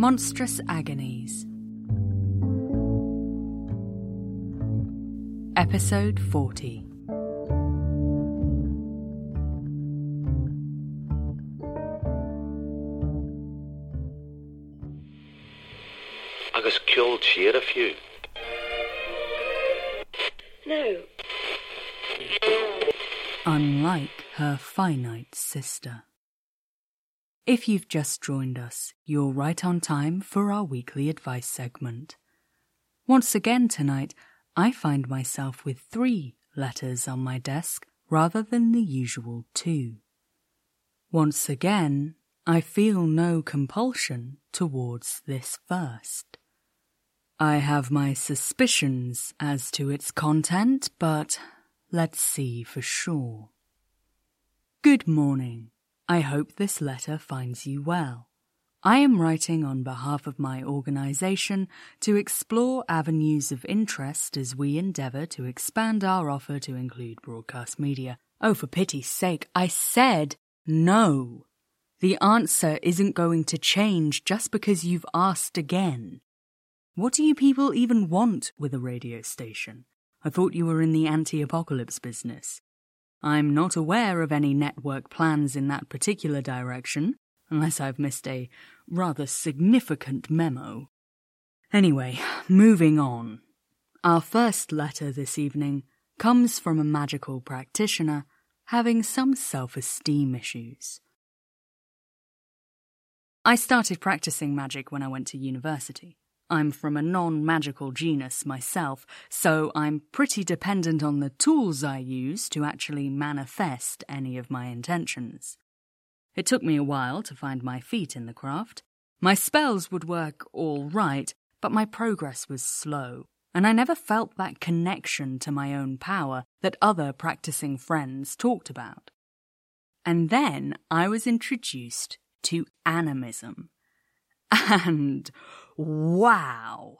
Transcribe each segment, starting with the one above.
Monstrous Agonies. Episode 40. I was killed sheriff you. No. Unlike her finite sister. If you've just joined us, you're right on time for our weekly advice segment. Once again tonight, I find myself with three letters on my desk rather than the usual two. Once again, I feel no compulsion towards this first. I have my suspicions as to its content, but let's see for sure. Good morning. I hope this letter finds you well. I am writing on behalf of my organisation to explore avenues of interest as we endeavour to expand our offer to include broadcast media. Oh, for pity's sake, I said no. The answer isn't going to change just because you've asked again. What do you people even want with a radio station? I thought you were in the anti apocalypse business. I'm not aware of any network plans in that particular direction, unless I've missed a rather significant memo. Anyway, moving on. Our first letter this evening comes from a magical practitioner having some self esteem issues. I started practicing magic when I went to university. I'm from a non magical genus myself, so I'm pretty dependent on the tools I use to actually manifest any of my intentions. It took me a while to find my feet in the craft. My spells would work all right, but my progress was slow, and I never felt that connection to my own power that other practicing friends talked about. And then I was introduced to animism. And wow!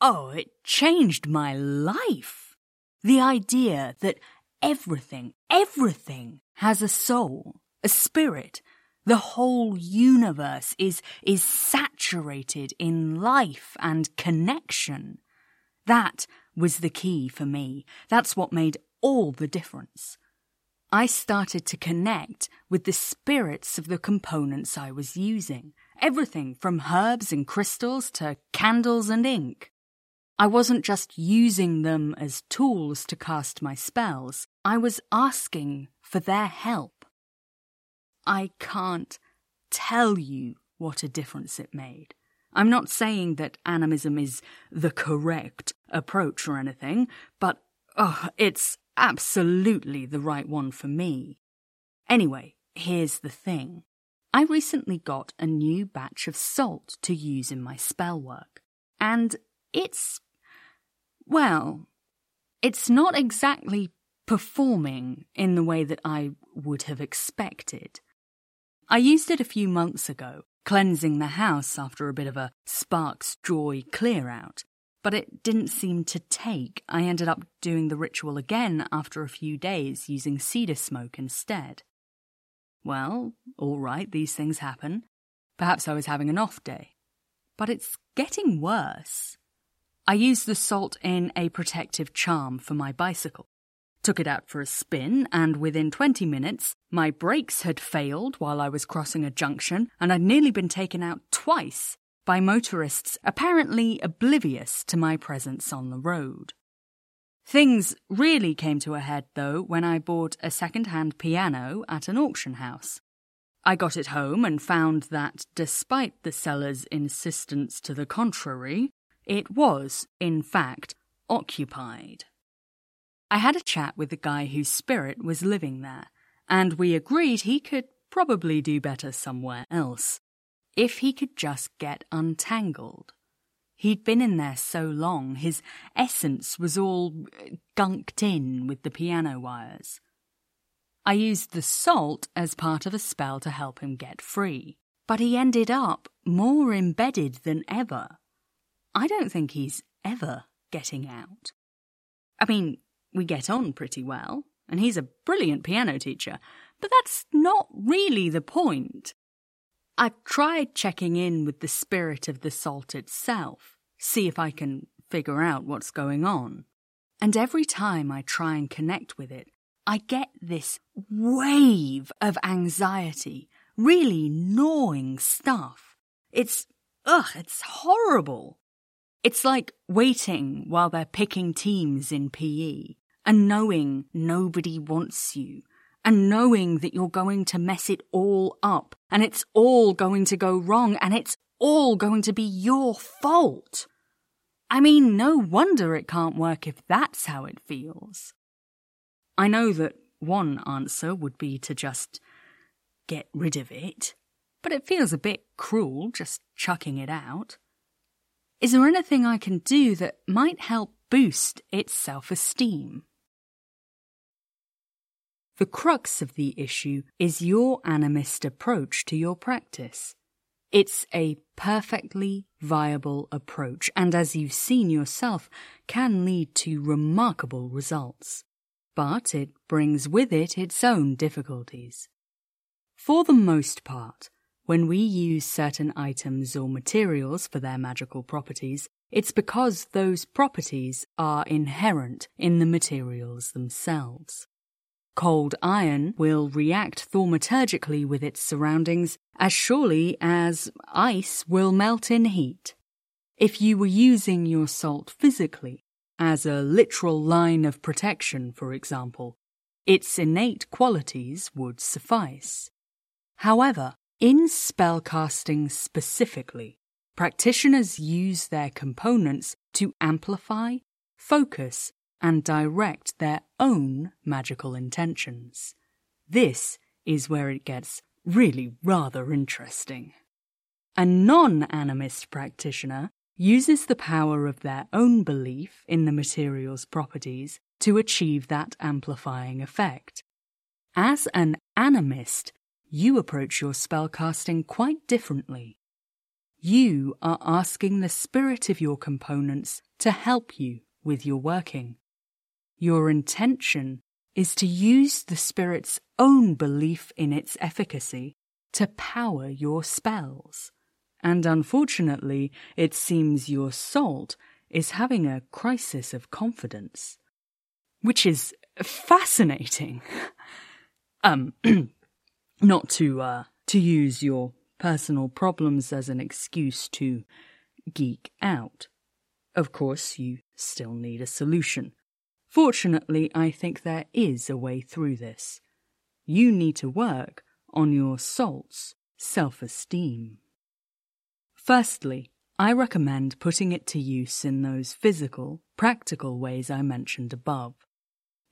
Oh, it changed my life! The idea that everything, everything has a soul, a spirit. The whole universe is, is saturated in life and connection. That was the key for me. That's what made all the difference. I started to connect with the spirits of the components I was using. Everything from herbs and crystals to candles and ink. I wasn't just using them as tools to cast my spells, I was asking for their help. I can't tell you what a difference it made. I'm not saying that animism is the correct approach or anything, but oh, it's absolutely the right one for me. Anyway, here's the thing. I recently got a new batch of salt to use in my spell work, and it's. well, it's not exactly performing in the way that I would have expected. I used it a few months ago, cleansing the house after a bit of a Sparks Joy clear out, but it didn't seem to take. I ended up doing the ritual again after a few days using cedar smoke instead. Well, all right, these things happen. Perhaps I was having an off day. But it's getting worse. I used the salt in a protective charm for my bicycle. Took it out for a spin, and within 20 minutes, my brakes had failed while I was crossing a junction, and I'd nearly been taken out twice by motorists apparently oblivious to my presence on the road. Things really came to a head, though, when I bought a second hand piano at an auction house. I got it home and found that, despite the seller's insistence to the contrary, it was, in fact, occupied. I had a chat with the guy whose spirit was living there, and we agreed he could probably do better somewhere else. If he could just get untangled. He'd been in there so long, his essence was all uh, gunked in with the piano wires. I used the salt as part of a spell to help him get free, but he ended up more embedded than ever. I don't think he's ever getting out. I mean, we get on pretty well, and he's a brilliant piano teacher, but that's not really the point. I've tried checking in with the spirit of the salt itself, see if I can figure out what's going on. And every time I try and connect with it, I get this wave of anxiety, really gnawing stuff. It's, ugh, it's horrible. It's like waiting while they're picking teams in PE and knowing nobody wants you and knowing that you're going to mess it all up and it's all going to go wrong and it's all going to be your fault. I mean, no wonder it can't work if that's how it feels. I know that one answer would be to just get rid of it, but it feels a bit cruel just chucking it out. Is there anything I can do that might help boost its self esteem? The crux of the issue is your animist approach to your practice. It's a perfectly viable approach, and as you've seen yourself, can lead to remarkable results. But it brings with it its own difficulties. For the most part, when we use certain items or materials for their magical properties, it's because those properties are inherent in the materials themselves. Cold iron will react thaumaturgically with its surroundings as surely as ice will melt in heat. If you were using your salt physically, as a literal line of protection, for example, its innate qualities would suffice. However, in spellcasting specifically, practitioners use their components to amplify, focus, and direct their own magical intentions. This is where it gets really rather interesting. A non animist practitioner uses the power of their own belief in the material's properties to achieve that amplifying effect. As an animist, you approach your spellcasting quite differently. You are asking the spirit of your components to help you with your working. Your intention is to use the Spirit's own belief in its efficacy to power your spells. And unfortunately, it seems your salt is having a crisis of confidence. Which is fascinating. um, not to, uh, to use your personal problems as an excuse to geek out. Of course, you still need a solution. Fortunately, I think there is a way through this. You need to work on your salt's self esteem. Firstly, I recommend putting it to use in those physical, practical ways I mentioned above.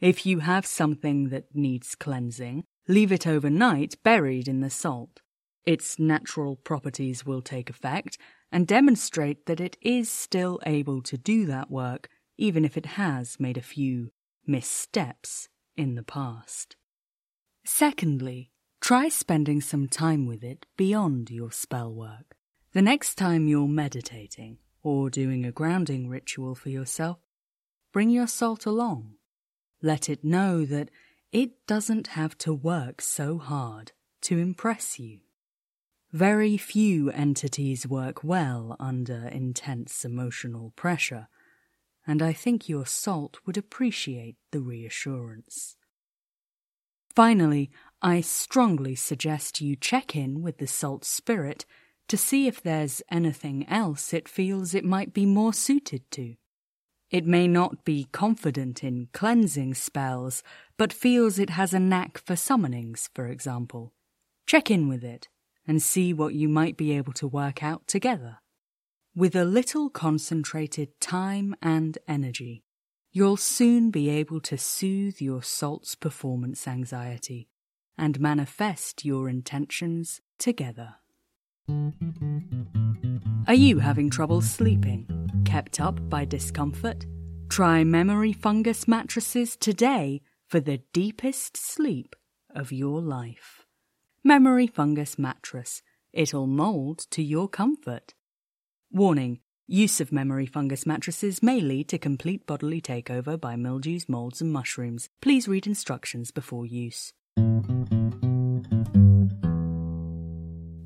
If you have something that needs cleansing, leave it overnight buried in the salt. Its natural properties will take effect and demonstrate that it is still able to do that work even if it has made a few missteps in the past. Secondly, try spending some time with it beyond your spell work. The next time you're meditating or doing a grounding ritual for yourself, bring your salt along. Let it know that it doesn't have to work so hard to impress you. Very few entities work well under intense emotional pressure, and I think your salt would appreciate the reassurance. Finally, I strongly suggest you check in with the salt spirit to see if there's anything else it feels it might be more suited to. It may not be confident in cleansing spells, but feels it has a knack for summonings, for example. Check in with it and see what you might be able to work out together. With a little concentrated time and energy, you'll soon be able to soothe your salt's performance anxiety and manifest your intentions together. Are you having trouble sleeping? Kept up by discomfort? Try memory fungus mattresses today for the deepest sleep of your life. Memory fungus mattress. It'll mold to your comfort. Warning Use of memory fungus mattresses may lead to complete bodily takeover by mildews, molds, and mushrooms. Please read instructions before use.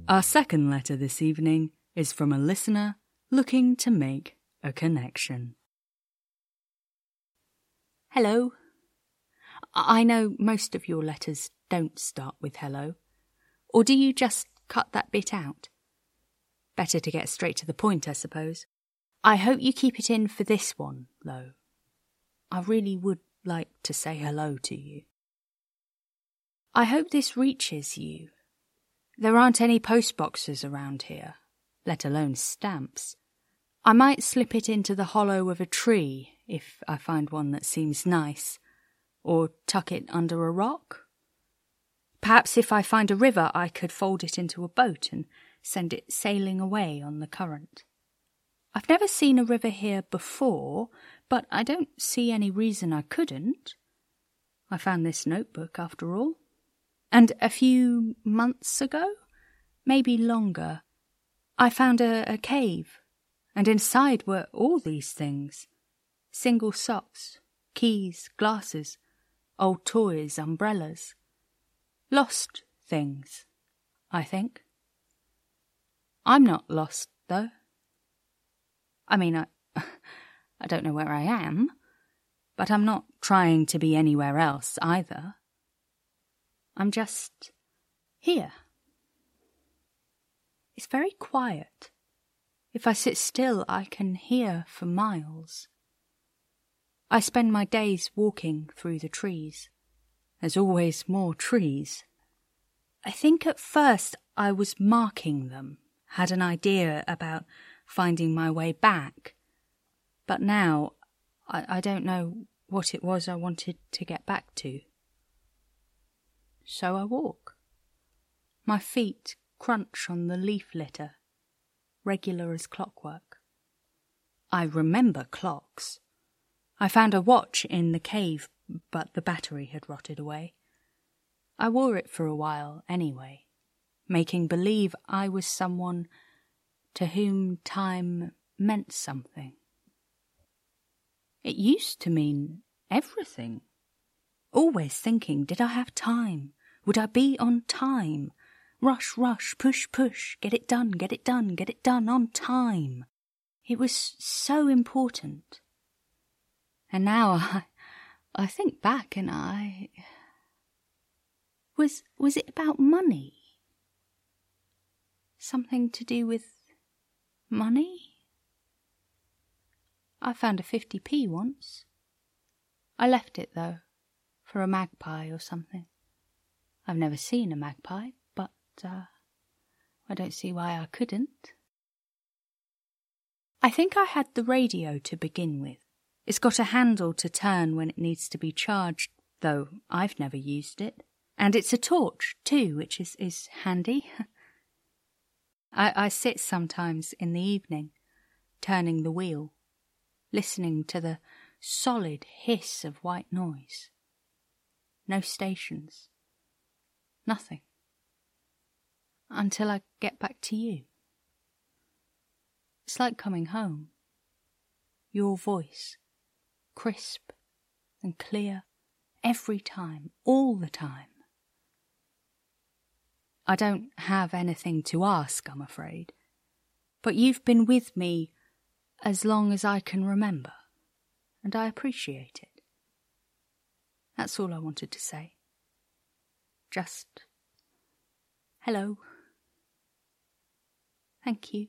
Our second letter this evening is from a listener looking to make a connection. Hello. I know most of your letters don't start with hello. Or do you just cut that bit out? Better to get straight to the point, I suppose. I hope you keep it in for this one, though. I really would like to say hello to you. I hope this reaches you. There aren't any post boxes around here, let alone stamps. I might slip it into the hollow of a tree if I find one that seems nice, or tuck it under a rock. Perhaps if I find a river, I could fold it into a boat and send it sailing away on the current. I've never seen a river here before, but I don't see any reason I couldn't. I found this notebook after all. And a few months ago, maybe longer, I found a, a cave, and inside were all these things single socks, keys, glasses, old toys, umbrellas. Lost things, I think. I'm not lost, though. I mean, I, I don't know where I am, but I'm not trying to be anywhere else either. I'm just here. It's very quiet. If I sit still, I can hear for miles. I spend my days walking through the trees. There's always more trees. I think at first I was marking them, had an idea about finding my way back. But now I, I don't know what it was I wanted to get back to. So I walk. My feet crunch on the leaf litter, regular as clockwork. I remember clocks. I found a watch in the cave, but the battery had rotted away. I wore it for a while anyway, making believe I was someone to whom time meant something. It used to mean everything. Always thinking, did I have time? Would I be on time? Rush, rush, push, push, get it done, get it done, get it done on time. It was so important. And now I, I think back and I. Was, was it about money? Something to do with money? I found a 50p once. I left it, though, for a magpie or something. I've never seen a magpie, but uh, I don't see why I couldn't. I think I had the radio to begin with. It's got a handle to turn when it needs to be charged, though I've never used it. And it's a torch, too, which is, is handy. I, I sit sometimes in the evening, turning the wheel, listening to the solid hiss of white noise. No stations. Nothing. Until I get back to you. It's like coming home. Your voice, crisp and clear, every time, all the time. I don't have anything to ask, I'm afraid. But you've been with me as long as I can remember, and I appreciate it. That's all I wanted to say. Just hello. Thank you.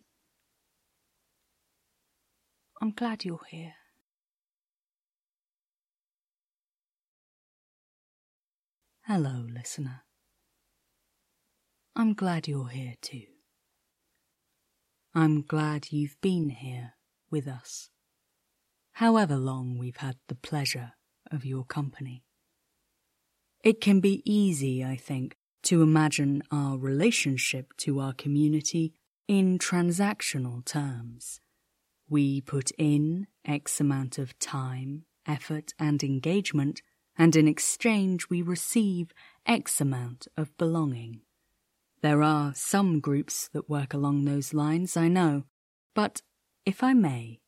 I'm glad you're here. Hello, listener. I'm glad you're here too. I'm glad you've been here with us, however long we've had the pleasure of your company. It can be easy, I think, to imagine our relationship to our community in transactional terms. We put in X amount of time, effort, and engagement, and in exchange we receive X amount of belonging. There are some groups that work along those lines, I know, but if I may,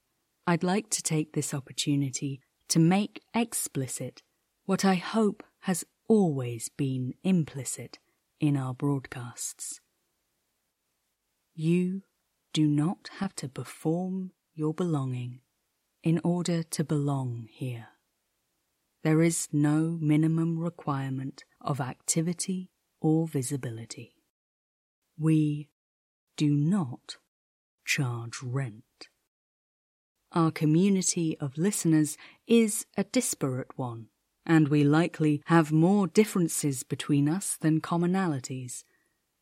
I'd like to take this opportunity to make explicit what I hope has always been implicit in our broadcasts. You do not have to perform your belonging in order to belong here. There is no minimum requirement of activity or visibility. We do not charge rent. Our community of listeners is a disparate one, and we likely have more differences between us than commonalities,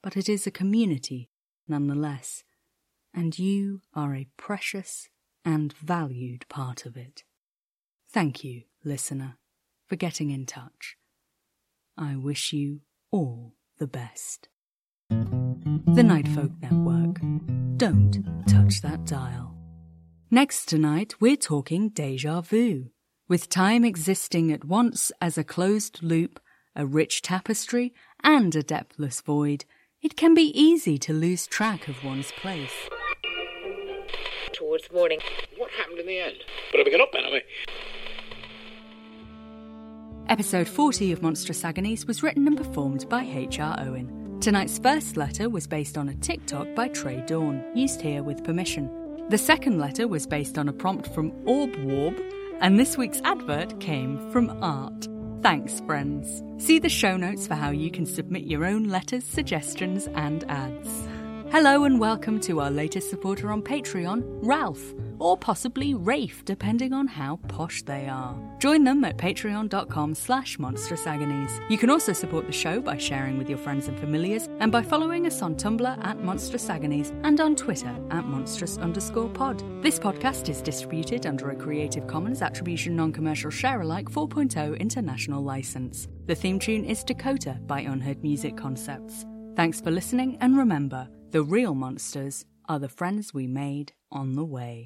but it is a community nonetheless, and you are a precious and valued part of it. Thank you, listener, for getting in touch. I wish you all the best. The Nightfolk Network. Don't touch that dial. Next tonight, we're talking deja vu. With time existing at once as a closed loop, a rich tapestry, and a depthless void, it can be easy to lose track of one's place. Towards morning. What happened in the end? Better be up then, are we? Episode 40 of Monstrous Agonies was written and performed by H.R. Owen. Tonight's first letter was based on a TikTok by Trey Dawn, used here with permission. The second letter was based on a prompt from Orb Warb, and this week's advert came from Art. Thanks, friends. See the show notes for how you can submit your own letters, suggestions, and ads. Hello and welcome to our latest supporter on Patreon, Ralph, or possibly Rafe, depending on how posh they are. Join them at patreon.com slash monstrous You can also support the show by sharing with your friends and familiars, and by following us on Tumblr at Monstrous Agonies and on Twitter at monstrous underscore pod. This podcast is distributed under a Creative Commons Attribution Non-Commercial Share-alike 4.0 international license. The theme tune is Dakota by Unheard Music Concepts. Thanks for listening, and remember, the real monsters are the friends we made on the way.